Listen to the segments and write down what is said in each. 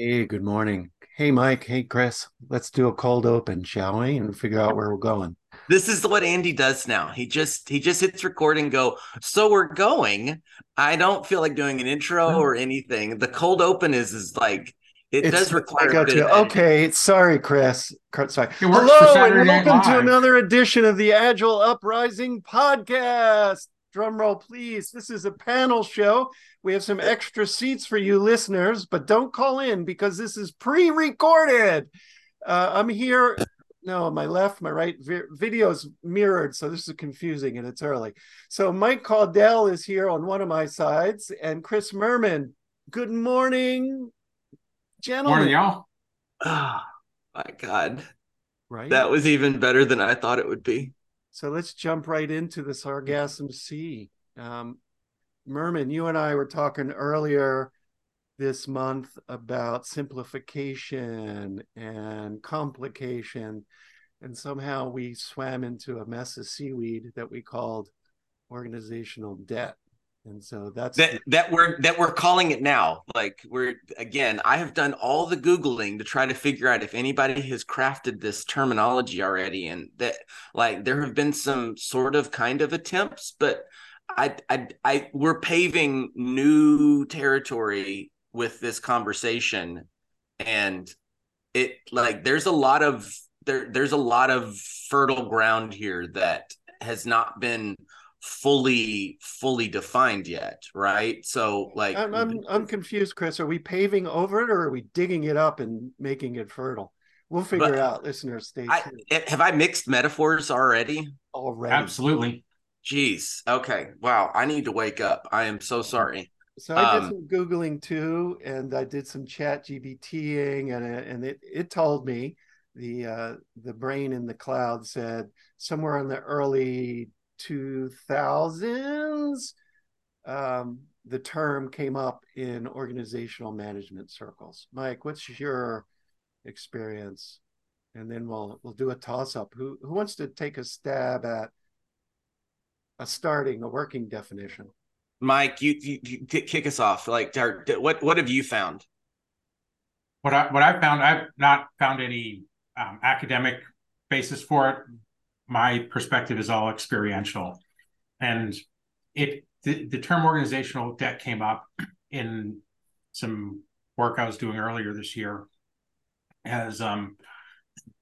Hey, good morning. Hey, Mike. Hey, Chris. Let's do a cold open, shall we? And figure out where we're going. This is what Andy does now. He just he just hits record and go. So we're going. I don't feel like doing an intro oh. or anything. The cold open is is like it It's- does require. I a got bit you. of. Okay, sorry, Chris. Sorry. It works for Hello, and welcome to another edition of the Agile Uprising podcast. Drum roll, please. This is a panel show. We have some extra seats for you listeners, but don't call in because this is pre-recorded. Uh, I'm here. No, on my left, my right. Vi- video's mirrored, so this is confusing and it's early. So Mike Caddell is here on one of my sides, and Chris Murman. Good morning, gentlemen. Morning, y'all. Oh my god, Right. that was even better than I thought it would be. So let's jump right into the Sargassum Sea. Um, Murman, you and I were talking earlier this month about simplification and complication, and somehow we swam into a mess of seaweed that we called organizational debt. And so that's That that we're that we're calling it now. Like we're again. I have done all the googling to try to figure out if anybody has crafted this terminology already, and that like there have been some sort of kind of attempts, but I I I we're paving new territory with this conversation, and it like there's a lot of there there's a lot of fertile ground here that has not been fully fully defined yet right so like I'm, I'm I'm confused, Chris. Are we paving over it or are we digging it up and making it fertile? We'll figure it out, listeners. Stay I, tuned. have i mixed metaphors already Already. Absolutely. jeez okay wow i need to wake up i am so sorry So I did Um, some googling too, and I did some chat GPTing, and it, and it it told me the uh, the brain in the cloud said somewhere in the early two thousands, um, the term came up in organizational management circles. Mike, what's your experience? And then we'll we'll do a toss up. Who who wants to take a stab at a starting a working definition? mike you, you, you kick us off like what what have you found What I what I found, I've not found any um, academic basis for it. My perspective is all experiential, and it the, the term organizational debt came up in some work I was doing earlier this year as um,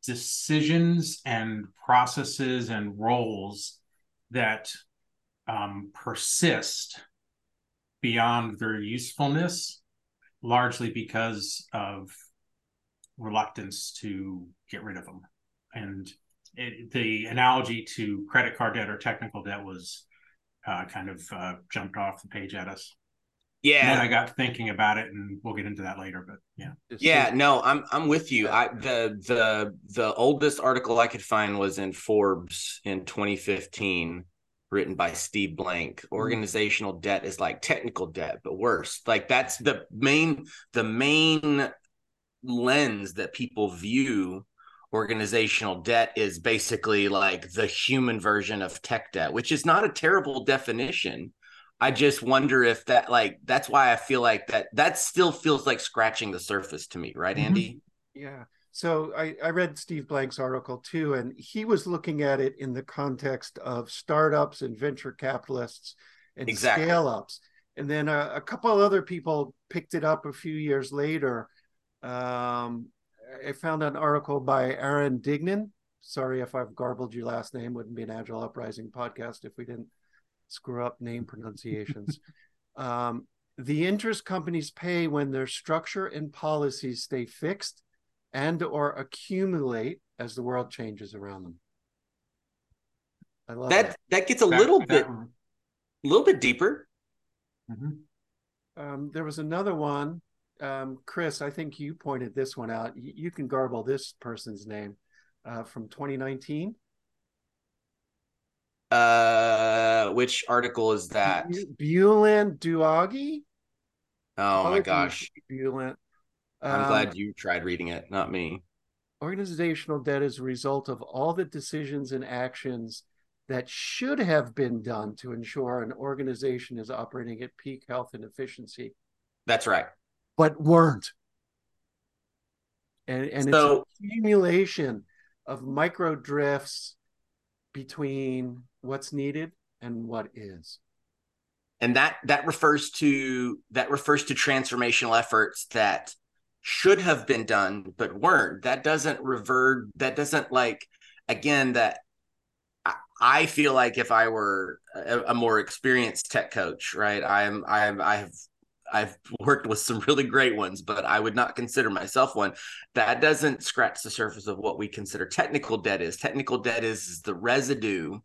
decisions and processes and roles that um, persist beyond their usefulness largely because of reluctance to get rid of them. And it, the analogy to credit card debt or technical debt was uh, kind of uh, jumped off the page at us. Yeah, and then I got thinking about it, and we'll get into that later. But yeah, Yeah, no, I'm I'm with you. I the the the oldest article I could find was in Forbes in 2015, written by Steve Blank. Organizational debt is like technical debt, but worse. Like that's the main the main lens that people view organizational debt is basically like the human version of tech debt, which is not a terrible definition. I just wonder if that like that's why I feel like that that still feels like scratching the surface to me, right, Mhm. Andy? Yeah. So I, I read Steve Blank's article too, and he was looking at it in the context of startups and venture capitalists and Exactly. scale ups. And then a, a couple other people picked it up a few years later. Um, I found an article by Aaron Dignan. Sorry if I've garbled your last name. Wouldn't be an Agile Uprising podcast if we didn't screw up name pronunciations. um, the interest companies pay when their structure and policies stay fixed and or accumulate as the world changes around them. I love That that. that gets a That- little bit a little bit deeper. Mhm. Um, there was another one, um, Chris. I think you pointed this one out. You, you can garble this person's name uh, from 2019. Uh which article is that? Bu- Bulan Duagi. Oh my gosh. Bulan. I'm Um, glad you tried reading it, not me. Organizational debt is a result of all the decisions and actions that should have been done to ensure an organization is operating at peak health and efficiency, That's right. But weren't. and and So- it's accumulation of micro drifts between what's needed and what is. and that that refers to that refers to transformational efforts that should have been done but weren't that doesn't revert that doesn't like again that I, I feel like if i were a, a more experienced tech coach right i'm i'm i have I've worked with some really great ones, but I would not consider myself one. That doesn't scratch the surface of what we consider technical debt is. Technical debt is, the residue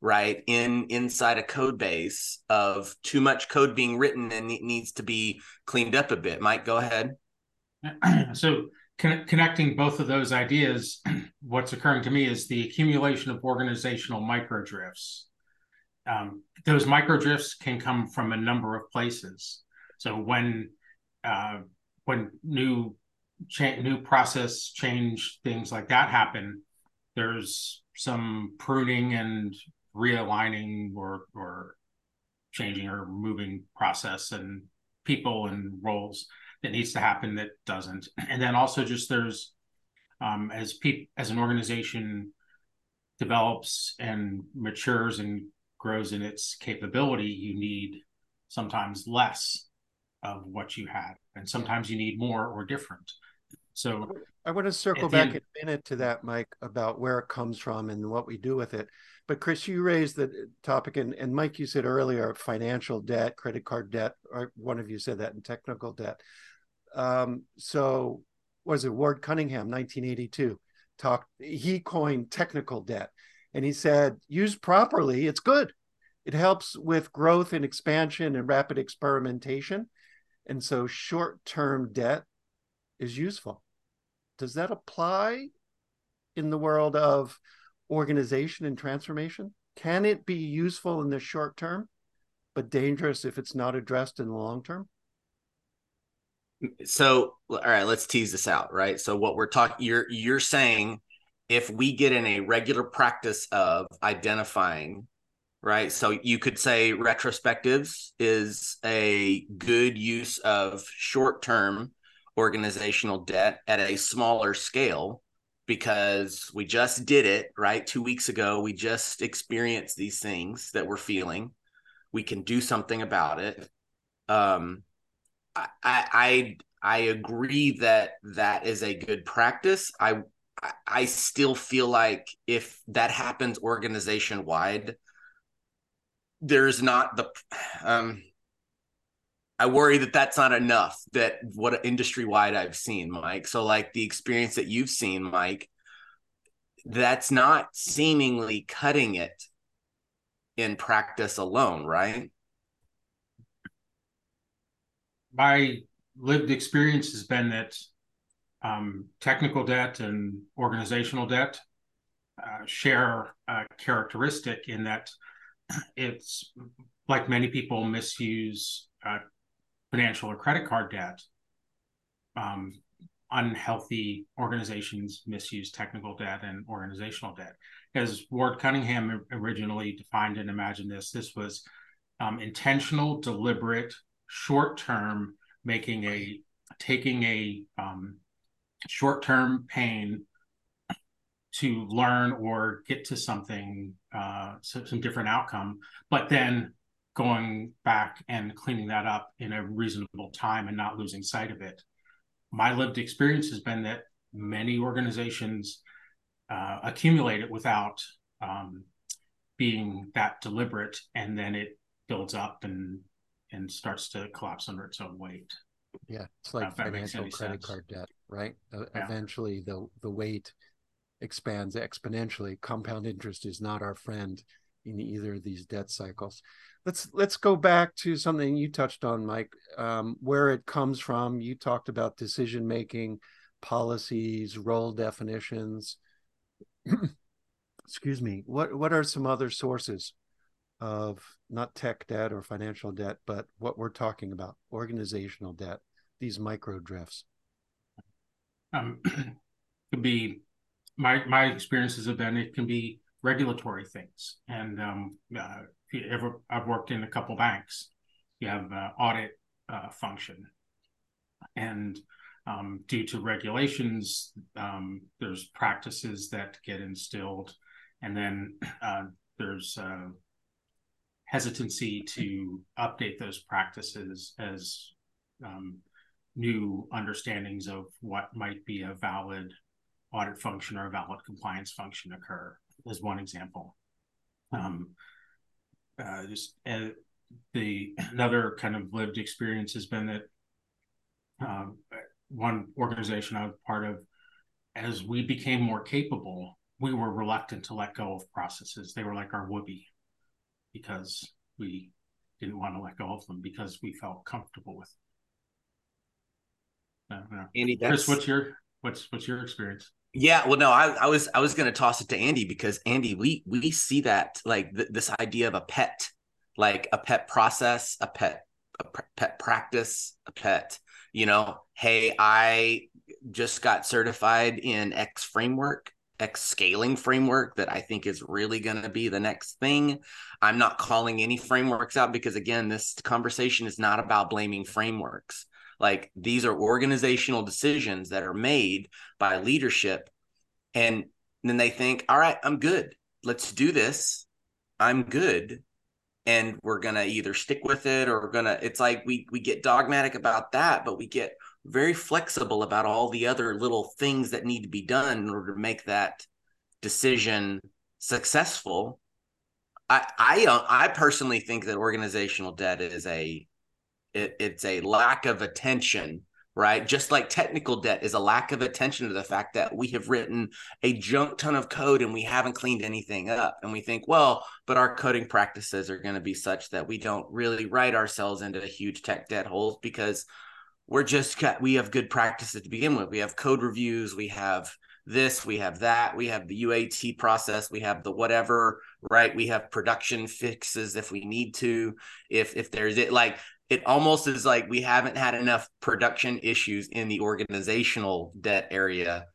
right in inside a code base of too much code being written and it needs to be cleaned up a bit mike go ahead so con- connecting both of those ideas, what's occurring to me is the accumulation of organizational microdrifts. Um, those microdrifts can come from a number of places. So when uh, when new cha- new process change things like that happen, there's some pruning and realigning or or changing or moving process and people and roles that needs to happen that doesn't. And then also just there's um, as peop- as an organization develops and matures and grows in its capability you need sometimes less of what you had and sometimes you need more or different so I want to circle back end- a minute to that, Mike, about where it comes from and what we do with it. But Chris, you raised the topic, and, and Mike, you said earlier financial debt, credit card debt, or one of you said that, and technical debt. Um, so, was it Ward Cunningham, 1982, talked? He coined technical debt, and he said, used properly, it's good. It helps with growth and expansion and rapid experimentation, and so short-term debt is useful does that apply in the world of organization and transformation? Can it be useful in the short term, but dangerous if it's not addressed in the long term? Mm, so all right let's tease this out right so what we're talking you're you're saying if we get in a regular practice of identifying right? So you could say retrospectives is a good use of short-term organizational debt at a smaller scale because we just did it right? 2 weeks ago we just experienced these things that we're feeling. We can do something about it. Um I, I I agree that that is a good practice. I I still feel like if that happens organization wide, there's not the um. I worry that that's not enough. That what industry wide I've seen, Mike. So like the experience that you've seen, Mike, that's not seemingly cutting it in practice alone, right? my lived experience has been that um, technical debt and organizational debt uh, share a characteristic in that it's like many people misuse uh, financial or credit card debt. Um, unhealthy organizations misuse technical debt and organizational debt. As Ward Cunningham originally defined and imagined this, this was um, intentional, deliberate, short term, making a taking a um, short term pain to learn or get to something, uh, so, some different outcome, but then going back and cleaning that up in a reasonable time and not losing sight of it. My lived experience has been that many organizations uh, accumulate it without um, being that deliberate, and then it builds up and and starts to collapse under its own weight. Yeah, it's like financial credit sense. card debt, right? Uh, Yeah. Eventually, the the weight expands exponentially. Compound interest is not our friend in either of these debt cycles. Let's let's go back to something you touched on, Mike, um, where it comes from. You talked about decision making, policies, role definitions. Excuse me. What what are some other sources of not tech debt or financial debt, but what we're talking about, organizational debt, these micro drifts? um, could be my my experiences have been it can be regulatory things. And um, uh, ever I've worked in a couple banks you have uh, audit uh, function. And um, due to regulations, um, there's practices that get instilled, and then uh, there's uh, hesitancy to update those practices as um, new understandings of what might be a valid audit function or a valid compliance function occur. As one example. Um, uh, just uh, the another kind of lived experience has been that um, one organization I was part of, as we became more capable, we were reluctant to let go of processes. They were like our whoopee because we didn't want to let go of them because we felt comfortable with. Them. Andy, Chris, what's your what's what's your experience? Yeah, well, no, I, I was I was to toss it to Andy because Andy, we we see that like th- this idea of a pet, like a pet process, a pet a pet practice, a pet. You know, hey, I just got certified in X framework, X scaling framework that I think is really going to be the next thing. I'm not calling any frameworks out because again, this conversation is not about blaming frameworks. Like these are organizational decisions that are made by leadership. And then they think, all right, I'm good. Let's do this. I'm good. And we're gonna either stick with it or we're gonna it's like we we get dogmatic about that, but we get very flexible about all the other little things that need to be done in order to make that decision successful. I I uh, I personally think that organizational debt is a it, it's a lack of attention right? Just like technical debt is a lack of attention to the fact that we have written a junk ton of code and we haven't cleaned anything up. And we think well but our coding practices are going to be such that we don't really write ourselves into huge tech debt holes because we're just we have good practices to begin with. We have code reviews we have this we have that we have the uat process we have the whatever right? We have production fixes if we need to if if there's it like it almost is like we haven't had enough production issues in the organizational debt area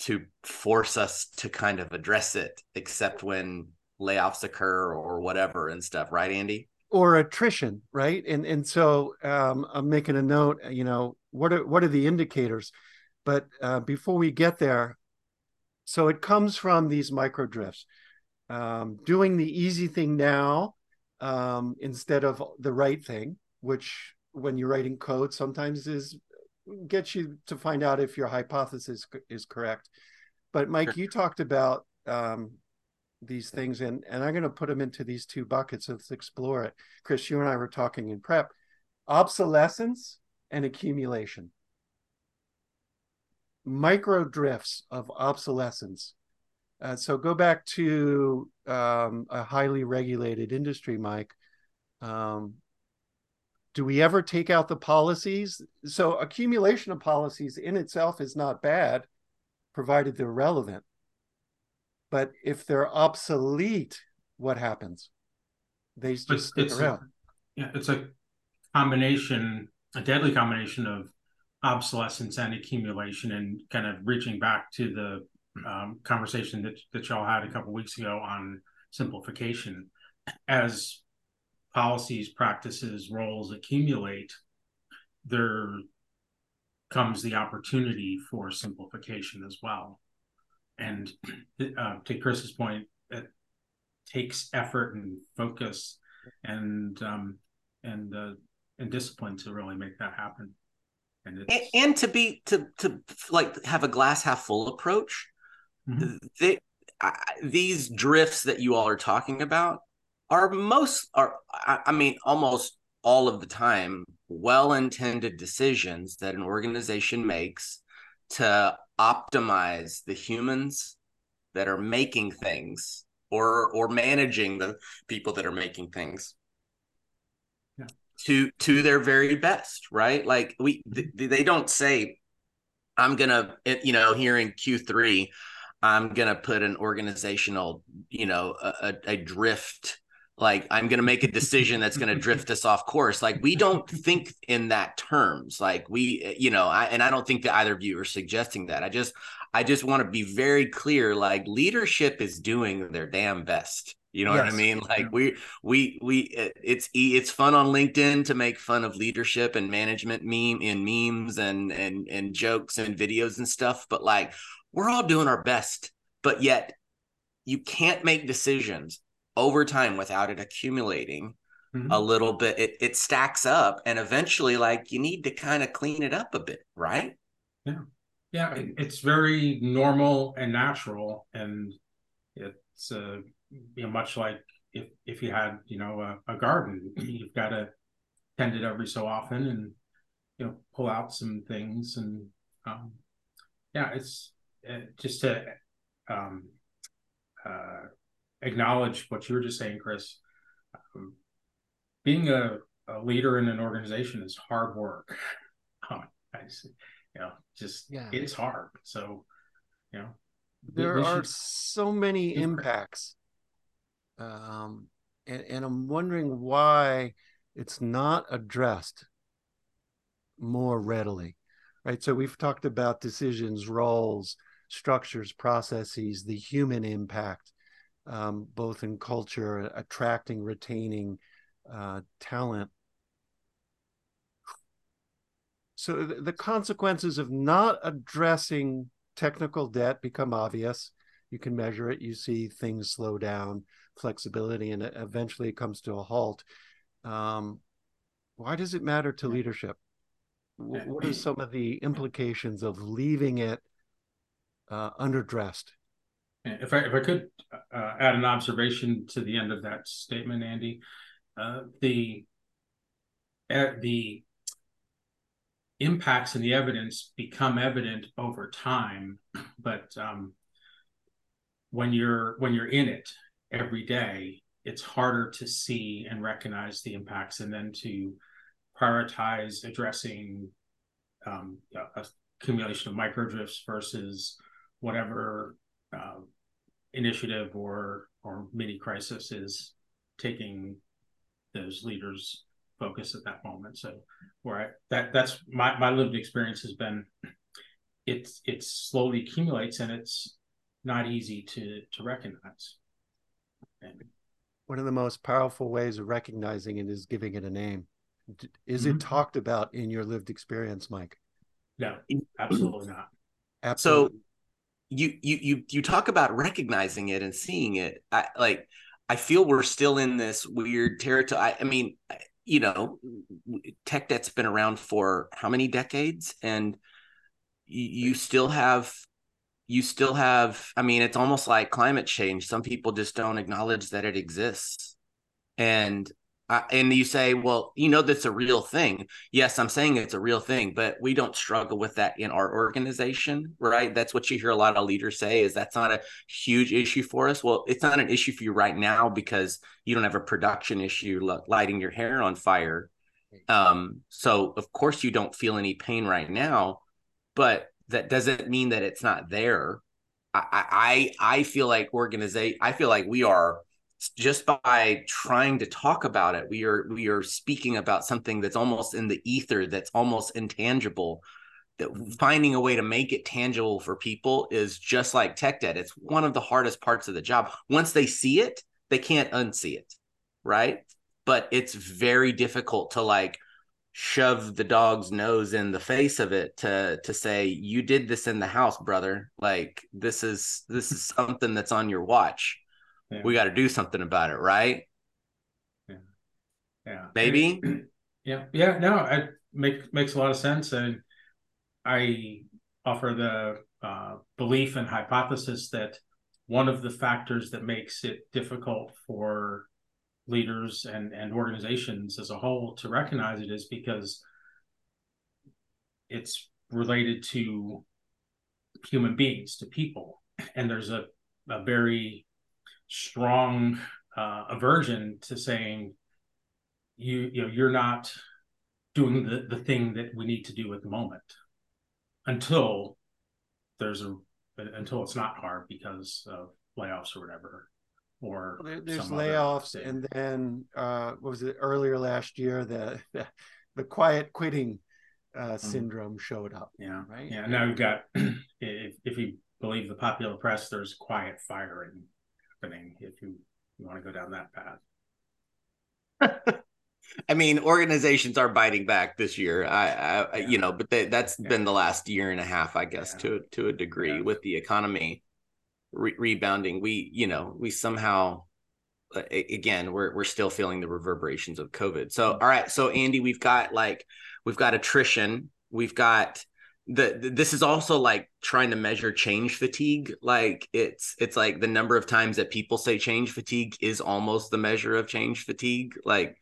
to force us to kind of address it except when layoffs occur or whatever and stuff. Right andy? Or attrition right? And and so um, i'm making a note you know what are what are the indicators? But uh, before we get there so it comes from these micro drifts. Um, doing the easy thing now um, instead of the right thing which when you're writing code sometimes is gets you to find out if your hypothesis is correct. But Mike, you talked about um, these things, and and I'm going to put them into these two buckets. Let's explore it. Chris, you and I were talking in prep: obsolescence and accumulation. Micro drifts of obsolescence. Uh, so go back to um, a highly regulated industry, Mike. Um, do we ever take out the policies? So accumulation of policies in itself is not bad, provided they're relevant. But if they're obsolete, what happens? They just it's, stick it's around. A, yeah, it's a combination, a deadly combination of obsolescence and accumulation, and kind of reaching back to the um, conversation that that y'all had a couple weeks ago on simplification. As policies, practices, roles accumulate, there comes the opportunity for simplification as well. And uh, to Chris's point, it takes effort and focus and um, and uh, and discipline to really make that happen. And, and, and to be to to like have a glass half full approach. Mm-hmm. They, I, these drifts that you all are talking about are most are I mean almost all of the time well-intended decisions that an organization makes to optimize the humans that are making things or or managing the people that are making things yeah. to to their very best right like we th- they don't say i'm gonna eh, you know here in q3 i'm gonna put an organizational you know a, a drift like i'm going to make a decision that's going to drift us off course. Like we don't think in that terms. Like we eh, you know I, and i don't think that either of you are suggesting that. I just i just want to be very clear like leadership is doing their damn best. You know yes. what i mean? Like we we we eh, it's it's fun on linkedin to make fun of leadership and management meme in memes and and and jokes and videos and stuff but like we're all doing our best but yet you can't make decisions over time without it accumulating mm-hmm. a little bit it, it stacks up and eventually like you need to kind of clean it up a bit right yeah yeah it's very normal and natural and it's uh you know much like if if you had you know a, a garden you've got to tend it every so often and you know pull out some things and um yeah it's uh, just to um uh acknowledge what you were just saying, Chris. Um, being a, a, leader in an organization is hard work. Oh, I see. You know, just yeah. it's hard. So, you know, there are so many impacts. Um, and, and I'm wondering why it's not addressed more readily, right? So we've talked about decisions, roles, structures, processes, the human impact um, both in culture, attracting, retaining uh, talent. So the, the consequences of not addressing technical debt become obvious. You can measure it. You see things slow down, flexibility, and eventually it comes to a halt. Um, why does it matter to leadership? What are some of the implications of leaving it uh, underdressed? If I if I could uh, add an observation to the end of that statement, Andy, uh, the uh, the impacts and the evidence become evident over time, but um, when you're when you're in it every day, it's harder to see and recognize the impacts, and then to prioritize addressing um, accumulation of microdrifts versus whatever uh, initiative or or mini crisis is taking those leaders focus at that moment. So where I, that that's my my lived experience has been it's it slowly accumulates and it's not easy to to recognize. And, one of the most powerful ways of recognizing it is giving it a name. Is mm-hmm. it talked about in your lived experience mike? No absolutely not. Absolutely. so you you you you talk about recognizing it and seeing it. I like i feel we're still in this weird territory I, I, mean you know tech debt's been around for how many decades? And you, you still have you still have i mean it's almost like climate change. Some people just don't acknowledge that it exists. And uh, and you say, well, you know, that's a real thing. Yes, I'm saying it's a real thing, but we don't struggle with that in our organization, right? That's what you hear a lot of leaders say is that's not a huge issue for us. Well, it's not an issue for you right now because you don't have a production issue lighting your hair on fire. Um, so of course you don't feel any pain right now, but that doesn't mean that it's not there. I I, I feel like organization. I feel like we are just by trying to talk about it we are we are speaking about something that's almost in the ether that's almost intangible that finding a way to make it tangible for people is just like tech debt. It's one of the hardest parts of the job. Once they see it they can't unsee it right? But it's very difficult to like shove the dog's nose in the face of it to to say you did this in the house brother. Like this is this is something that's on your watch yeah. we got to do something about it, right? Yeah, yeah, maybe. Yeah, yeah. No, it make makes a lot of sense, and I offer the uh, belief and hypothesis that one of the factors that makes it difficult for leaders and and organizations as a whole to recognize it is because it's related to human beings to people and there's a, a very strong uh, aversion to saying you you know you're not doing the, the thing that we need to do at the moment until there's a until it's not hard because of layoffs or whatever or There, there's layoffs, and then uh, what was it earlier last year? The the, the quiet quitting uh, syndrome showed up. yeah, right? yeah. Now we've got if if you believe the popular press, there's quiet firing happening. If you, you want to go down that path. I mean, organizations are biting back this year. I, I Yeah. you know, but they, that's Yeah. been the last year and a half, I guess, Yeah. to to a degree with the economy re- rebounding. We, you know, we somehow, again, we're we're still feeling the reverberations of COVID. So, mm-hmm. all right, so Andy, we've got like we've got attrition, we've got the, this is also like trying to measure change fatigue. Like it's it's like the number of times that people say change fatigue is almost the measure of change fatigue. Like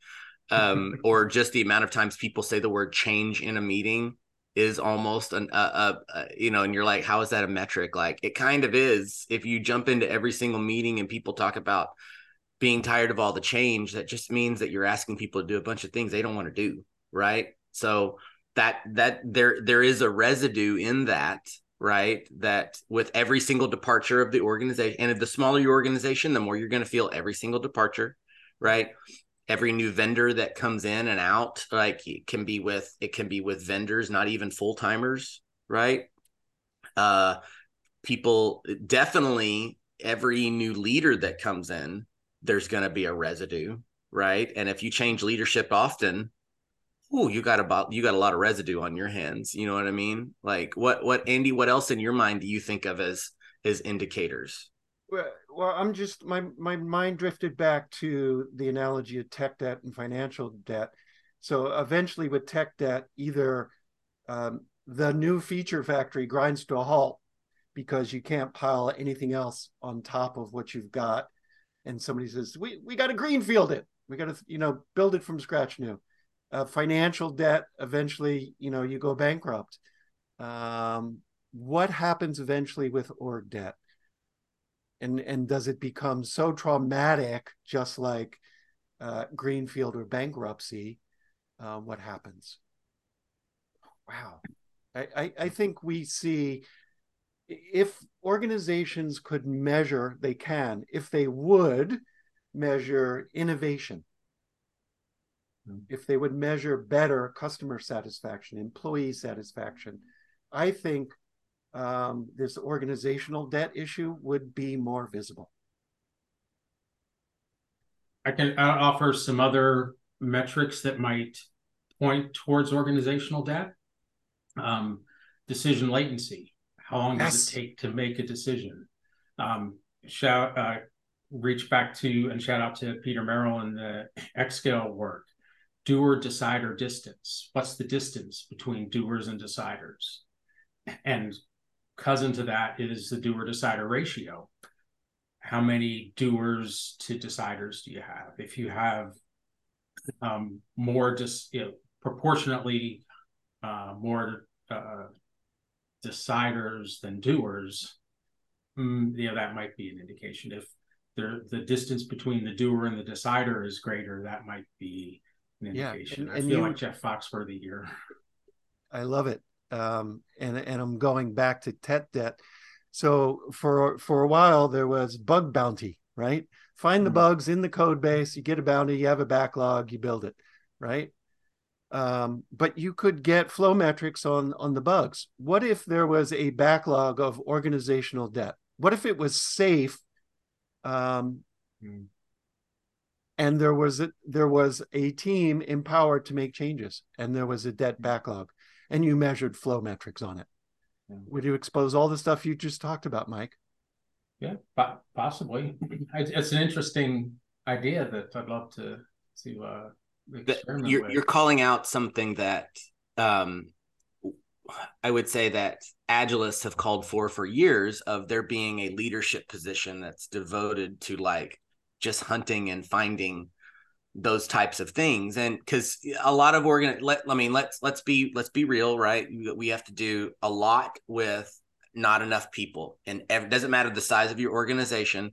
um or just the amount of times people say the word change in a meeting is almost an uh, uh, uh you know and you're like how is that a metric? Like it kind of is. If you jump into every single meeting and people talk about being tired of all the change that just means that you're asking people to do a bunch of things they don't want to do right? So that that there there is a residue in that right? That with every single departure of the organization and the smaller your organization the more you're going to feel every single departure right? Every new vendor that comes in and out like it can be with it can be with vendors not even full timers right? Uh people definitely every new leader that comes in there's going to be a residue right? And if you change leadership often oh you got about you got a lot of residue on your hands you know what i mean like what what andy what else in your mind do you think of as as indicators Well, well, I'm just my my mind drifted back to the analogy of tech debt and financial debt. So eventually, with tech debt, either um, the new feature factory grinds to a halt because you can't pile anything else on top of what you've got, and somebody says, "We we got to greenfield it. We got to you know build it from scratch new." Uh, financial debt eventually, you know, you go bankrupt. Um, what happens eventually with org debt? and and does it become so traumatic just like uh, greenfield or bankruptcy uh, what happens wow I, I i think we see if organizations could measure they can if they would measure innovation if they would measure better customer satisfaction employee satisfaction i think um, this organizational debt issue would be more visible. I can offer some other metrics that might point towards organizational debt. Um, decision latency. How long does it take to make a decision? Um, shout, uh, reach back to and shout out to Peter Merel and the Xscale work. Doer decider distance. What's the distance between doers and deciders? And cousin to that is the doer decider ratio. How many doers to deciders do you have? If you have um, more just you know, proportionately uh, more uh, deciders than doers, mm, you know, that might be an indication. If the distance between the doer and the decider is greater, that might be an Yeah, indication. and- I and feel you- like Jeff Foxworthy here. I love it. Um, and and I'm going back to tech debt. So for for a while there was bug bounty, right? Find the Mhm. bugs in the code base, you get a bounty, you have a backlog, you build it, right? Um, but you could get flow metrics on on the bugs. What if there was a backlog of organizational debt? What if it was safe um, Mm. And there was a, there was a team empowered to make changes and there was a debt backlog and you measured flow metrics on it Yeah. would you expose all the stuff you just talked about mike Yeah, po- possibly. It's, it's an interesting idea that I'd love to to uh, that experiment you're with. you're calling out something that um I would say that agilists have called for for years of there being a leadership position that's devoted to like just hunting and finding those types of things. And because a lot of organ let i mean let's let's be let's be real right? We- have to do a lot with not enough people. And it doesn't matter the size of your organization.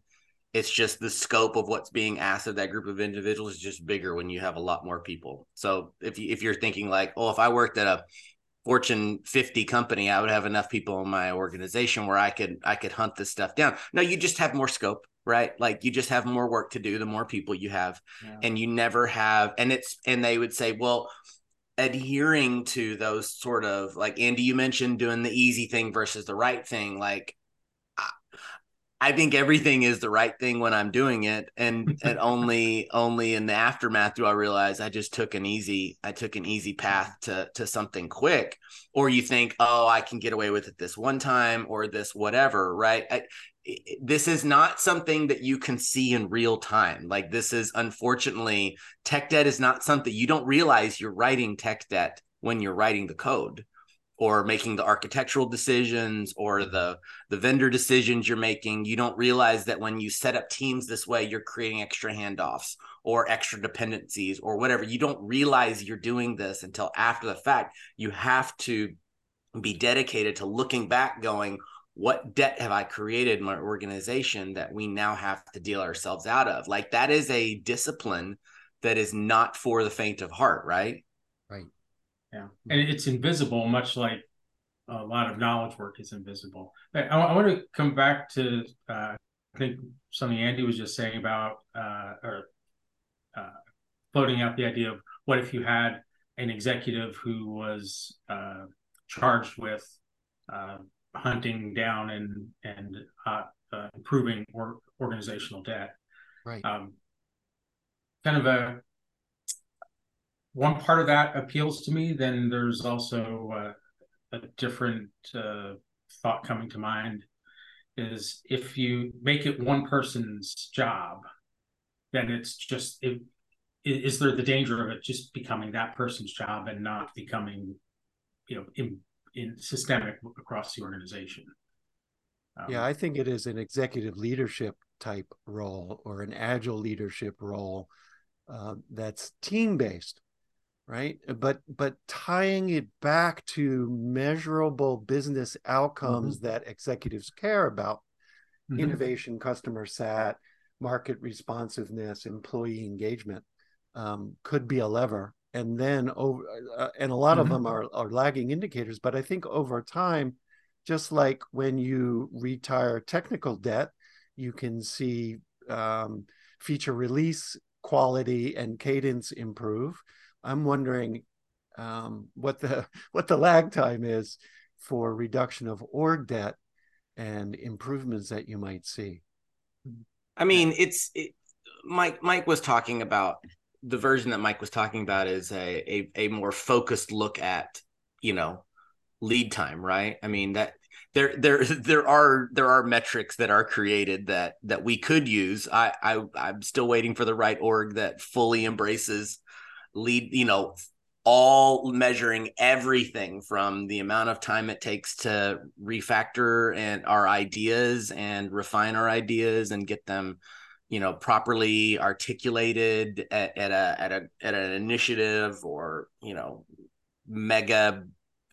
It's just the scope of what's being asked of that group of individuals is just bigger when you have a lot more people. So if you if you're thinking like oh if i worked at a fortune 50 company i would have enough people in my organization where i could i could hunt this stuff down. No you just have more scope right? Like you just have more work to do the more people you have. Yeah. and you never have and it's and they would say well adhering to those sort of like Andy you mentioned doing the easy thing versus the right thing. Like I, I think everything is the right thing when I'm doing it. And and only only in the aftermath do I realize I just took an easy I took an easy path to to something quick. Or you think oh I can get away with it this one time or this whatever right? I, this is not something that you can see in real time. Like this is unfortunately tech debt is not something you don't realize you're writing tech debt when you're writing the code or making the architectural decisions or mm-hmm. the the vendor decisions you're making. You don't realize that when you set up teams this way you're creating extra handoffs or extra dependencies or whatever. You don't realize you're doing this until after the fact. You have to be dedicated to looking back going what debt have I created in my organization that we now have to deal ourselves out of? Like that is a discipline that is not for the faint of heart, right? Right. Yeah. And it's invisible, much like a lot of knowledge work is invisible. I, I want to come back to, uh, I think something Andy was just saying about, uh, or uh, floating out the idea of what if you had an executive who was uh, charged with uh, hunting down and and uh, uh, improving or, organizational debt. Right. Um, kind of a one part of that appeals to me. Then there's also uh, a different uh, thought coming to mind is if you make it one person's job, then it's just it. Is there the danger of it just becoming that person's job and not becoming, you know, in, in systemic across the organization. Um, yeah, I think it is an executive leadership type role or an agile leadership role uh, that's team based, right? But but tying it back to measurable business outcomes mm-hmm. that executives care about, mm-hmm. innovation, customer sat, market responsiveness, employee engagement, um, could be a lever and then over uh, and a lot mm-hmm. of them are, are lagging indicators but i think over time just like when you retire technical debt you can see um, feature release quality and cadence improve i'm wondering um, what the what the lag time is for reduction of org debt and improvements that you might see i mean it's it, mike mike was talking about the version that Mike was talking about is a, a a more focused look at you know lead time, right? I mean that there there there are there are metrics that are created that that we could use. I I I'm still waiting for the right org that fully embraces lead, you know, all measuring everything from the amount of time it takes to refactor and our ideas and refine our ideas and get them you know properly articulated at, at a at a at an initiative or you know mega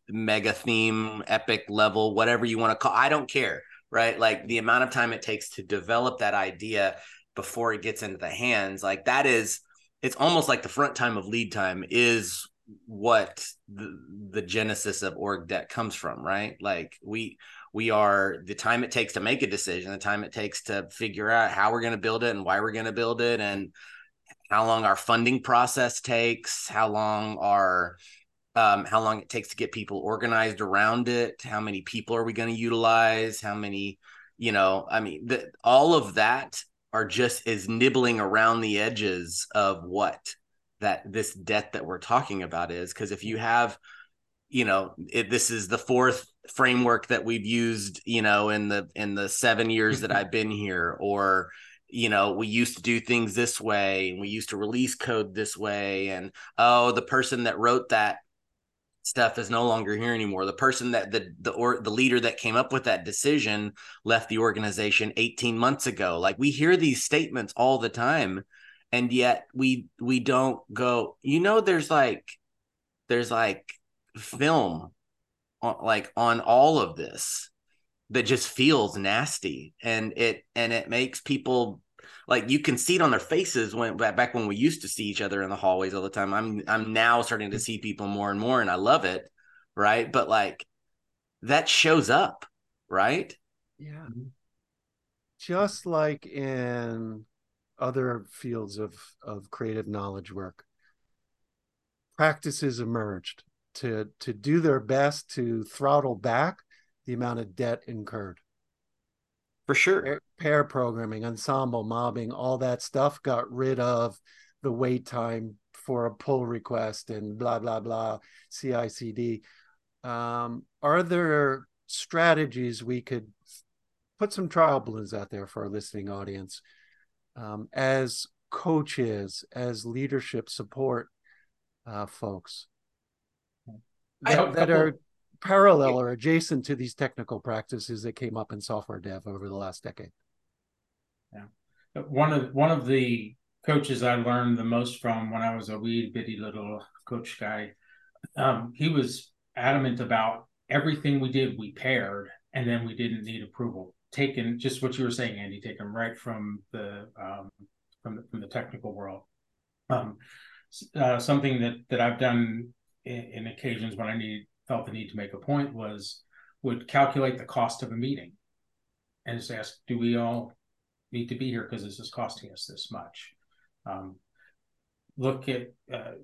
mega theme epic level whatever you want to call i don't care right? Like the amount of time it takes to develop that idea before it gets into the hands like that is it's almost like the front time of lead time is what the, the genesis of org debt comes from right? Like we we are the time it takes to make a decision the time it takes to figure out how we're going to build it and why we're going to build it and how long our funding process takes how long our um, how long it takes to get people organized around it how many people are we going to utilize how many you know i mean the, all of that are just is nibbling around the edges of what that this debt that we're talking about is because if you have you know it, this is the fourth framework that we've used you know in the in the seven years that mm-hmm. i've been here. Or you know we used to do things this way and we used to release code this way and oh the person that wrote that stuff is no longer here anymore. The person that the the or the leader that came up with that decision left the organization 18 months ago. Like we hear these statements all the time and yet we we don't go you know there's like there's like film on, like on all of this that just feels nasty. And it and it makes people like you can see it on their faces when back when we used to see each other in the hallways all the time. I'm i'm now starting to see people more and more and i love it right? But like that shows up right? Yeah. Mm-hmm. Just like in other fields of of creative knowledge work practices emerged to to do their best to throttle back the amount of debt incurred. For sure. Pair, pair programming ensemble mobbing all that stuff got rid of the wait time for a pull request and blah blah blah cicd um, are there strategies we could put some trial balloons out there for our listening audience? Um, as coaches, as leadership support uh, folks that, that are parallel or adjacent to these technical practices that came up in software dev over the last decade. Yeah, one of one of the coaches I learned the most from when I was a wee bitty little coach guy, um, he was adamant about everything we did we paired, and then we didn't need approval taken just what you were saying, Andy, taken right from the um, from the, from the technical world. Um, uh, something that that I've done in, in, occasions when I need felt the need to make a point was would calculate the cost of a meeting and just ask, do we all need to be here because this is costing us this much? Um, look at uh,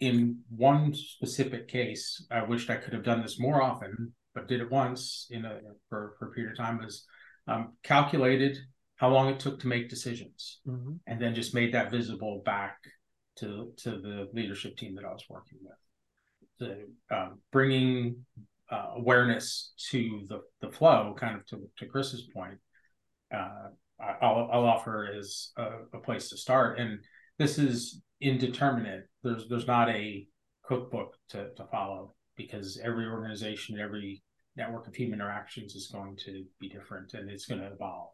in one specific case, I wished I could have done this more often but did it once in a for, for a period of time was um, calculated how long it took to make decisions mm-hmm. and then just made that visible back to to the leadership team that I was working with the um, bringing uh, awareness to the the flow kind of to, to Chris's point uh, I'll, I'll offer as a, a place to start and this is indeterminate there's there's not a cookbook to, to follow because every organization every network of human interactions is going to be different and it's going to evolve.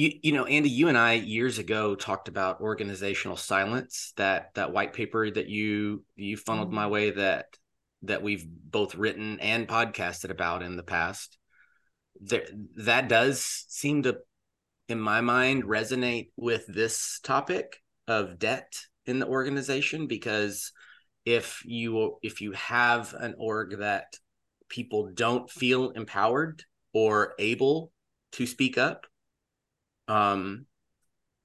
You, you know, Andy, you and I years ago talked about organizational silence. That that white paper that you you funneled mm-hmm. my way that that we've both written and podcasted about in the past. There, that does seem to, in my mind, resonate with this topic of debt in the organization because if you if you have an org that people don't feel empowered or able to speak up, um,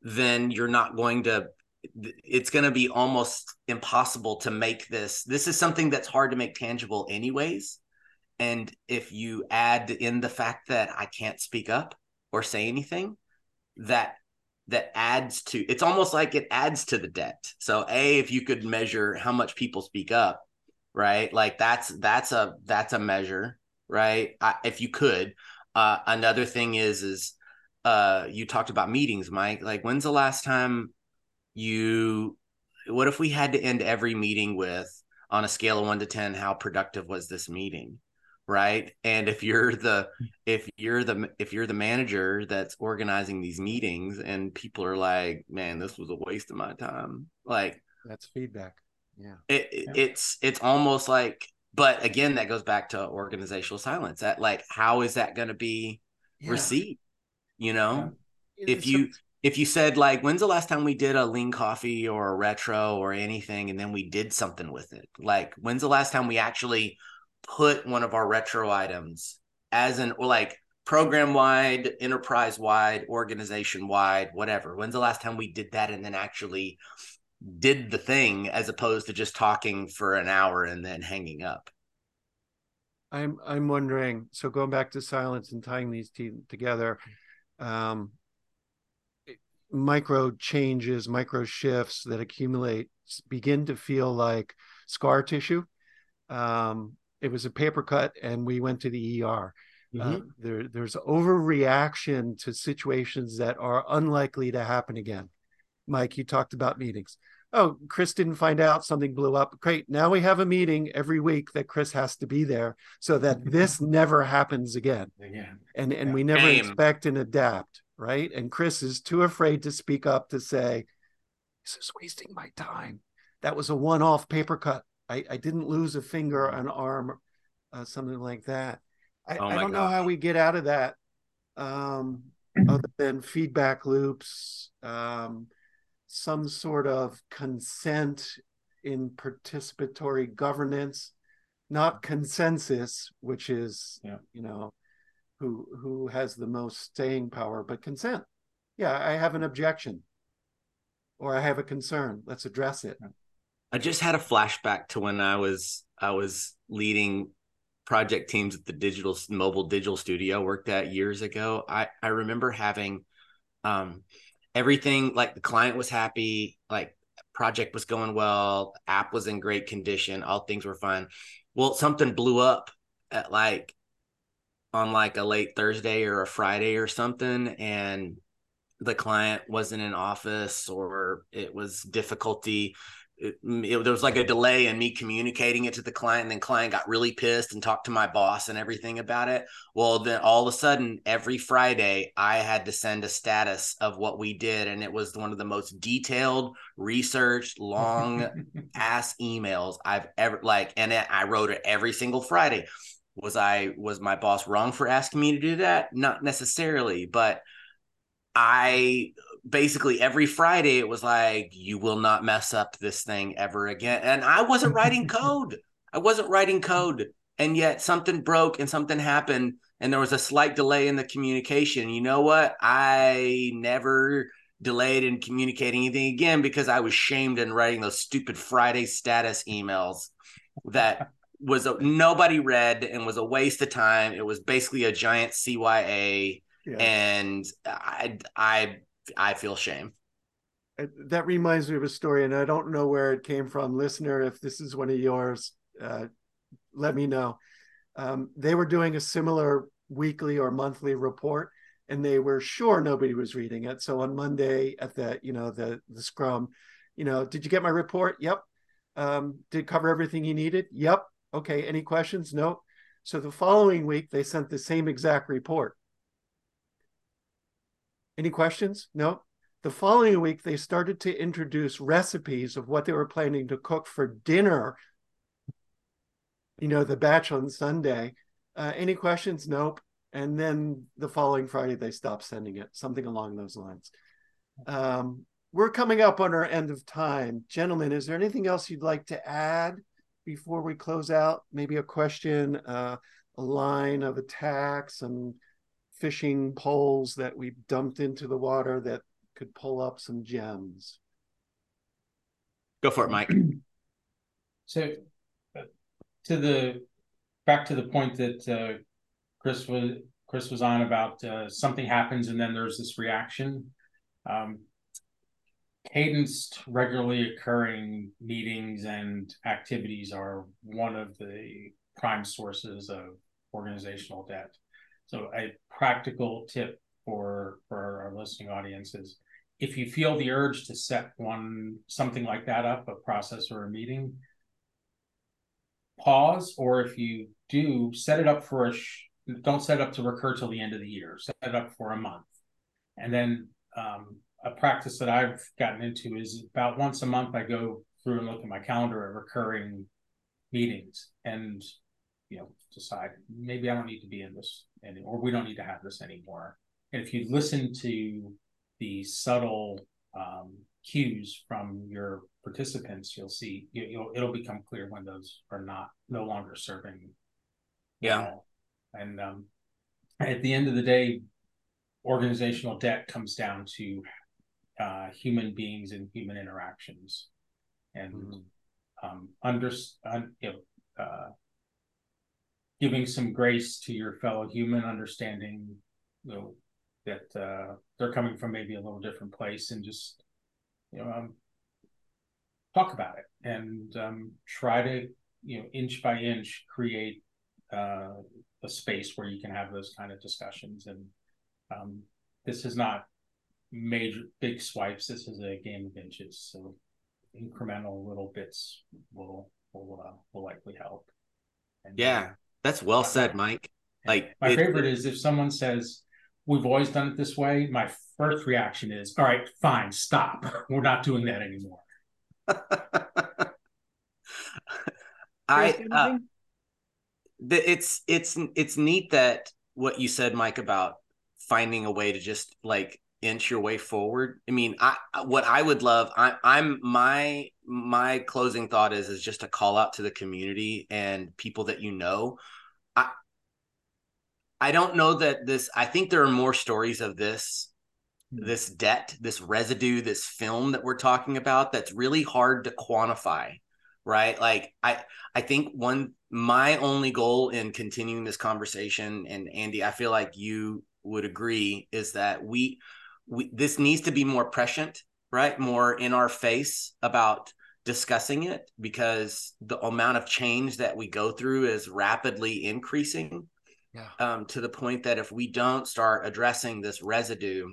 then you're not going to it's going to be almost impossible to make this this is something that's hard to make tangible anyways and if you add in the fact that i can't speak up or say anything that that adds to it's almost like it adds to the debt so a if you could measure how much people speak up right? Like that's that's a that's a measure, right? I, if you could. Uh, another thing is is uh, you talked about meetings, Mike. Like when's the last time you? What if we had to end every meeting with on a scale of one to ten, how productive was this meeting? right and if you're the if you're the if you're the manager that's organizing these meetings and people are like man this was a waste of my time like that's feedback yeah. It, yeah. it's it's almost like but again that goes back to organizational silence that like how is that going to be yeah. received you know yeah. if you if you said like when's the last time we did a lean coffee or a retro or anything and then we did something with it like when's the last time we actually put one of our retro items as an or like program wide enterprise wide organization wide whatever when's the last time we did that and then actually did the thing as opposed to just talking for an hour and then hanging up. I'm I'm wondering. So going back to silence and tying these two together, um, micro changes, micro shifts that accumulate begin to feel like scar tissue. Um, it was a paper cut, and we went to the ER. Mm-hmm. Uh, there, there's overreaction to situations that are unlikely to happen again. Mike, you talked about meetings oh, Chris didn't find out something blew up. Great. Now we have a meeting every week that Chris has to be there so that this never happens again. Again. And and yeah. we never Game. expect and adapt, right? And Chris is too afraid to speak up to say, this is wasting my time. That was a one-off paper cut. I, I didn't lose a finger, an arm, uh, something like that. I, oh I don't gosh. know how we get out of that um, other than feedback loops, um, some sort of consent in participatory governance, not consensus, which is, yeah. you know, who who has the most staying power, but consent. Yeah, I have an objection or I have a concern. Let's address it. I just had a flashback to when I was I was leading project teams at the digital mobile digital studio worked at years ago. I I remember having um everything like the client was happy, like project was going well, app was in great condition, all things were fine. Well, something blew up at like on like a late Thursday or a Friday or something and the client wasn't in office or it was difficulty it, it, there was like a delay in me communicating it to the client and then client got really pissed and talked to my boss and everything about it. Well then all of a sudden every friday i had to send a status of what we did and it was one of the most detailed researched long ass emails i've ever like and i wrote it every single friday. Was i was my boss wrong for asking me to do that? Not necessarily but I basically every Friday it was like, you will not mess up this thing ever again. And I wasn't writing code. I wasn't writing code. And yet something broke and something happened and there was a slight delay in the communication. You know what? I never delayed in communicating anything again because I was shamed in writing those stupid Friday status emails that was a, nobody read and was a waste of time. It was basically a giant CYA yeah. and I I I feel shame. That reminds me of a story, and I don't know where it came from. Listener, if this is one of yours, uh, let me know. Um, they were doing a similar weekly or monthly report, and they were sure nobody was reading it. So on Monday at the you know the the scrum, you know, did you get my report? Yep. Um, did cover everything you needed? Yep. Okay. Any questions? No. So the following week they sent the same exact report any questions? No. The following week, they started to introduce recipes of what they were planning to cook for dinner. You know, the batch on Sunday. Uh, any questions? Nope. And then the following Friday, they stopped sending it, something along those lines. Um, we're coming up on our end of time. Gentlemen, is there anything else you'd like to add before we close out? Maybe a question, uh, a line of attack, some fishing poles that we dumped into the water that could pull up some gems. Go for it, Mike. So, uh, to the back to the point that uh, Chris was Chris was on about uh, something happens and then there's this reaction. Um, cadenced, regularly occurring meetings and activities are one of the prime sources of organizational debt. So a practical tip for for our listening audience is if you feel the urge to set one something like that up, a process or a meeting, pause, or if you do, set it up for a sh- don't set it up to recur till the end of the year. Set it up for a month, and then um, a practice that I've gotten into is about once a month I go through and look at my calendar at recurring meetings and you know decide maybe I don't need to be in this anymore. We don't need to have this anymore. And if you listen to the subtle um, cues from your participants, you'll see you, it'll become clear when those are not no longer serving. Yeah. Well. And um, at the end of the day, organizational debt comes down to uh, human beings and human interactions, and mm-hmm. um, under un, you know, uh, giving some grace to your fellow human, understanding, you know, that uh, they're coming from maybe a little different place, and just you know, um, talk about it and um, try to you know inch by inch create uh, a space where you can have those kind of discussions. And um, this is not major big swipes. This is a game of inches, so incremental little bits will will uh, will likely help. And, yeah, that's well said, Mike. Like my it, favorite it, is if someone says, "We've always done it this way." My first reaction is, "All right, fine, stop. We're not doing that anymore." I uh, it's it's it's neat that what you said, Mike, about finding a way to just like inch your way forward. I mean, I what I would love, I, I'm my my closing thought is is just a call out to the community and people that you know I I don't know that this. I think there are more stories of this, Hmm. this debt, this residue, this film that we're talking about. That's really hard to quantify, right? Like I, I think one my only goal in continuing this conversation, and Andy, I feel like you would agree, is that we, we this needs to be more prescient, right? More in our face about discussing it because the amount of change that we go through is rapidly increasing Yeah. um, to the point that if we don't start addressing this residue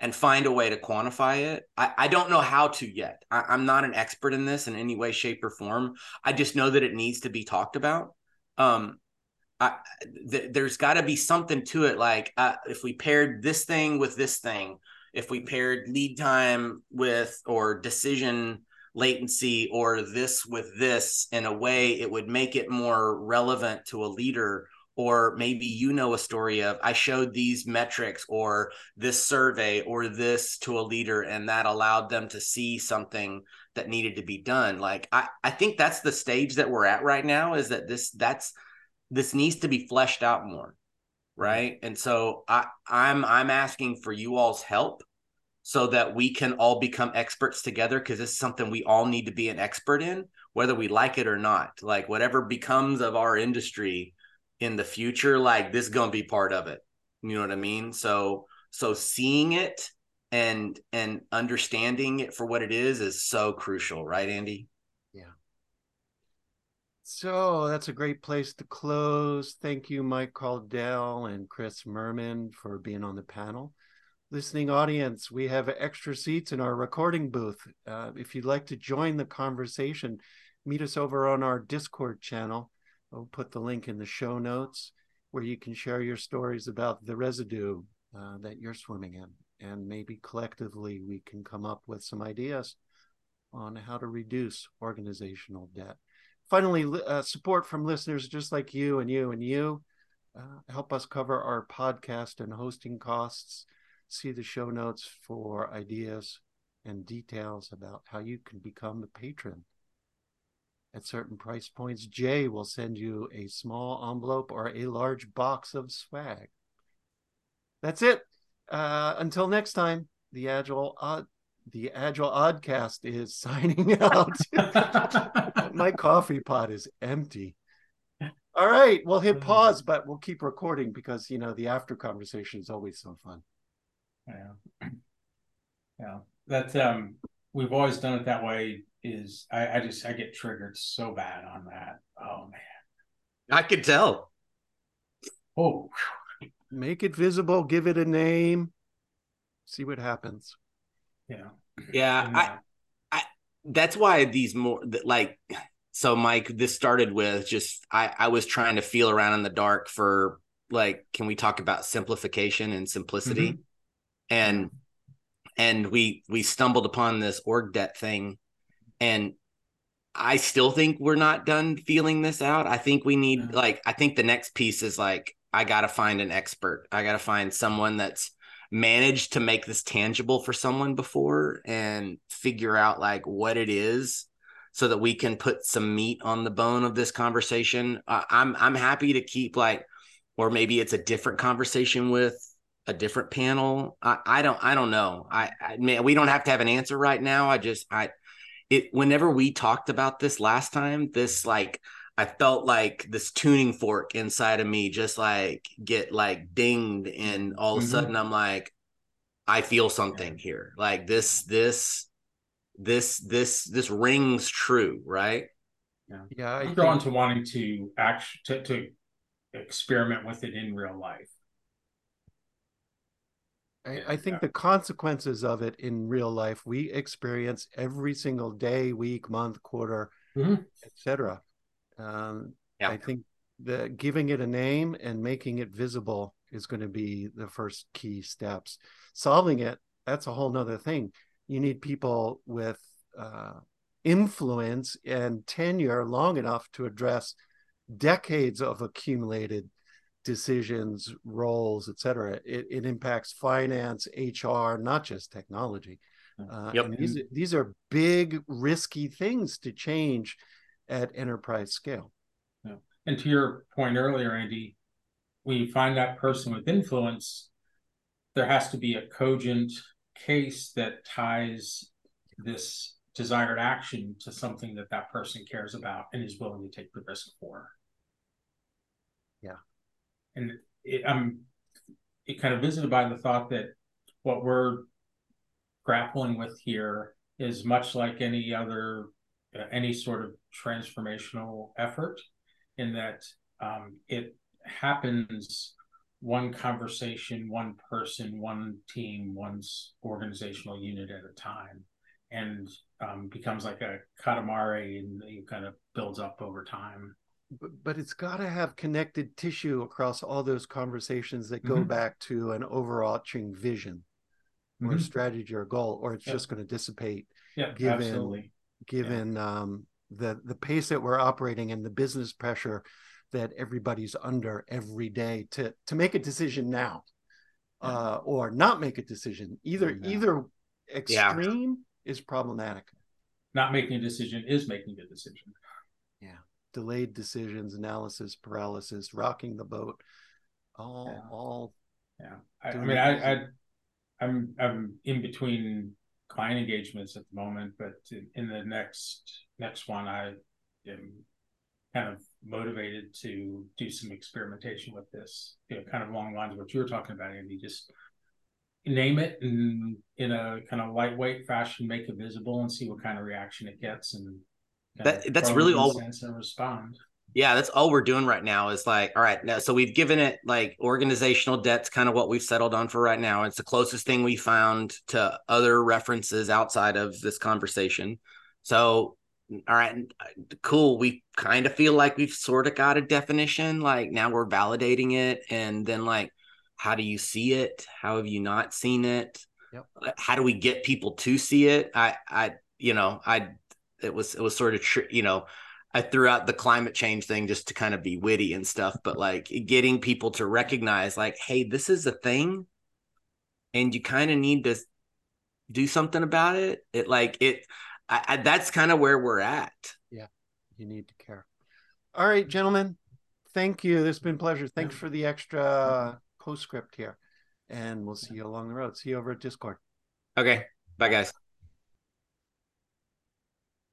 and find a way to quantify it, I, I don't know how to yet. I, I'm not an expert in this in any way, shape, or form. I just know that it needs to be talked about. Um, I, th- there's got to be something to it. Like uh, if we paired this thing with this thing, if we paired lead time with or decision latency or this with this in a way, it would make it more relevant to a leader. Or maybe you know a story of I showed these metrics or this survey or this to a leader, and that allowed them to see something that needed to be done. Like I, I think that's the stage that we're at right now. Is that this that's this needs to be fleshed out more right? And so i i'm i'm asking for you all's help so that we can all become experts together because this is something we all need to be an expert in whether we like it or not. Like whatever becomes of our industry in the future like this to be part of it. You know what i mean? So so seeing it and and understanding it for what it is is so crucial right andy So that's a great place to close. Thank you, Mike Caddell and Chris Murman, for being on the panel. Listening audience, we have extra seats in our recording booth. Uh, if you'd like to join the conversation, meet us over on our Discord channel. I'll put the link in the show notes where you can share your stories about the residue uh, that you're swimming in. And maybe collectively we can come up with some ideas on how to reduce organizational debt finally uh, support from listeners just like you and you and you uh, help us cover our podcast and hosting costs. See the show notes for ideas and details about how you can become a patron. At certain price points jay will send you a small envelope or a large box of swag. That's it. Uh, until next time the agile the agile oddcast is signing out my coffee pot is empty. All right, we'll hit pause, but we'll keep recording because you know the after conversation is always so fun. Yeah. Yeah. That's um we've always done it that way is I, I just I get triggered so bad on that. Oh man. i can tell Oh Make it visible, give it a name, see what happens. Yeah. yeah i uh, that's why these more like so mike this started with just i i was trying to feel around in the dark for like can we talk about simplification and simplicity and and we we stumbled upon this org debt thing and i still think we're not done feeling this out i think we need Yeah. like i think the next piece is like i gotta find an expert i gotta find someone that's managed to make this tangible for someone before and figure out like what it is so that we can put some meat on the bone of this conversation. Uh, i'm i'm happy to keep like or maybe it's a different conversation with a different panel. I, I don't i don't know. I, I man we don't have to have an answer right now. I just i it whenever we talked about this last time this like I felt like this tuning fork inside of me just like get like dinged and all of a Mhm. sudden I'm like I feel something here. Like this this this this this rings true, right? Yeah, Yeah, I'm drawn think, to wanting to act to, to experiment with it in real life. I, I think the consequences of it in real life we experience every single day, week, month, quarter, Mhm. etc. Um, Yeah. I think the giving it a name and making it visible is going to be the first key steps. Solving it, that's a whole nother thing. You need people with uh, influence and tenure long enough to address decades of accumulated decisions, roles, etc. It, it impacts finance, HR, not just technology. Uh, Yep. these these are big, risky things to change at enterprise scale. Yeah. And to your point earlier, Andy, when you find that person with influence, there has to be a cogent case that ties this desired action to something that that person cares about and is willing to take the risk for. Yeah. And it, I'm it kind of visited by the thought that what we're grappling with here is much like any other uh, any sort of transformational effort in that um, it happens one conversation, one person, one team, one organizational unit at a time, and um, becomes like a katamari, and it kind of builds up over time. But, but it's got to have connected tissue across all those conversations that go Mhm. back to an overarching vision or a Mhm. strategy or goal, or it's Yeah. just going to dissipate Yeah, given- absolutely. Given um, the the pace that we're operating and the business pressure that everybody's under every day to to make a decision now Yeah. uh, or not make a decision. Either Yeah. either extreme is problematic. Not making a decision is making a decision. Yeah, delayed decisions, analysis paralysis, rocking the boat, all Yeah. all Yeah, I, I mean, I, I, I'm I'm in between client engagements at the moment, but in, the next next one, I am kind of motivated to do some experimentation with this. You know, kind of along the lines of what you were talking about, Andy. Just name it and in a kind of lightweight fashion, make it visible, and see what kind of reaction it gets, and That- that's really all- sense and respond. Yeah, that's all we're doing right now is like, all right, now so we've given it like organizational debt's kind of what we've settled on for right now. It's the closest thing we found to other references outside of this conversation. So, all right, cool. We kind of feel like we've sort of got a definition. Like now we're validating it. And then, like, how do you see it? How have you not seen it? Yep. How do we get people to see it? I, I, you know, I, it was, it was sort of, tr- you know, I threw out the climate change thing just to kind of be witty and stuff, but like getting people to recognize, like, hey, this is a thing, and you kind of need to do something about it. It like it. I, I, that's kind of where we're at. Yeah, you need to care. All right, gentlemen. Thank you. This has been a pleasure. Thanks for the extra postscript here. And we'll see you along the road. See you over at Discord. Okay, bye guys.